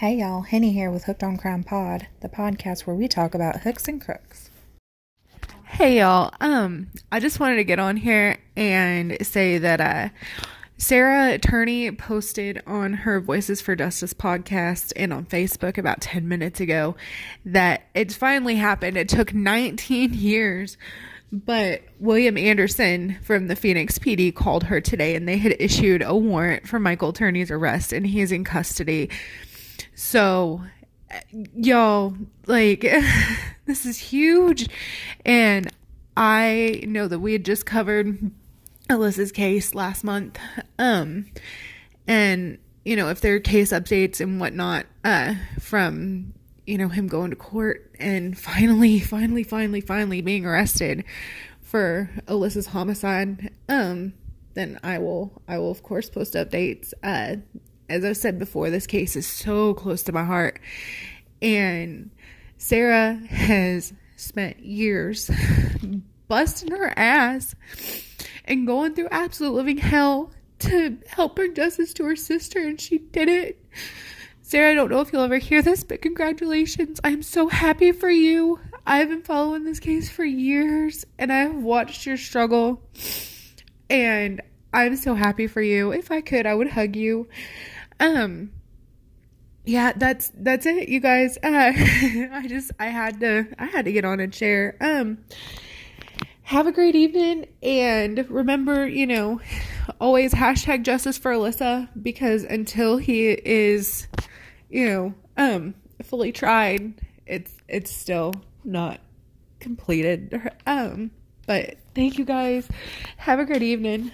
Hey y'all, Henny here with Hooked on Crime Pod, the podcast where we talk about hooks and crooks. Hey y'all, um, I just wanted to get on here and say that uh Sarah Turney posted on her Voices for Justice podcast and on Facebook about 10 minutes ago that it's finally happened. It took 19 years, but William Anderson from the Phoenix PD called her today and they had issued a warrant for Michael Turney's arrest and he is in custody. So, y'all, like, this is huge. And I know that we had just covered Alissa's case last month. Um, and, you know, if there are case updates and whatnot, uh, from, you know, him going to court and finally, finally, finally, finally being arrested for Alissa's homicide, um, then I will, I will of course post updates. Uh, as I said before, this case is so close to my heart. And Sarah has spent years busting her ass and going through absolute living hell to help bring justice to her sister, and she did it. Sarah, I don't know if you'll ever hear this, but congratulations. I'm so happy for you. I've been following this case for years and I've watched your struggle. And I'm so happy for you. If I could, I would hug you. Um yeah, that's that's it, you guys. Uh I just I had to I had to get on and share. Um have a great evening and remember, you know, always hashtag justice for Alissa because until he is, you know, um fully tried, it's it's still not completed. Um but thank you guys. Have a great evening.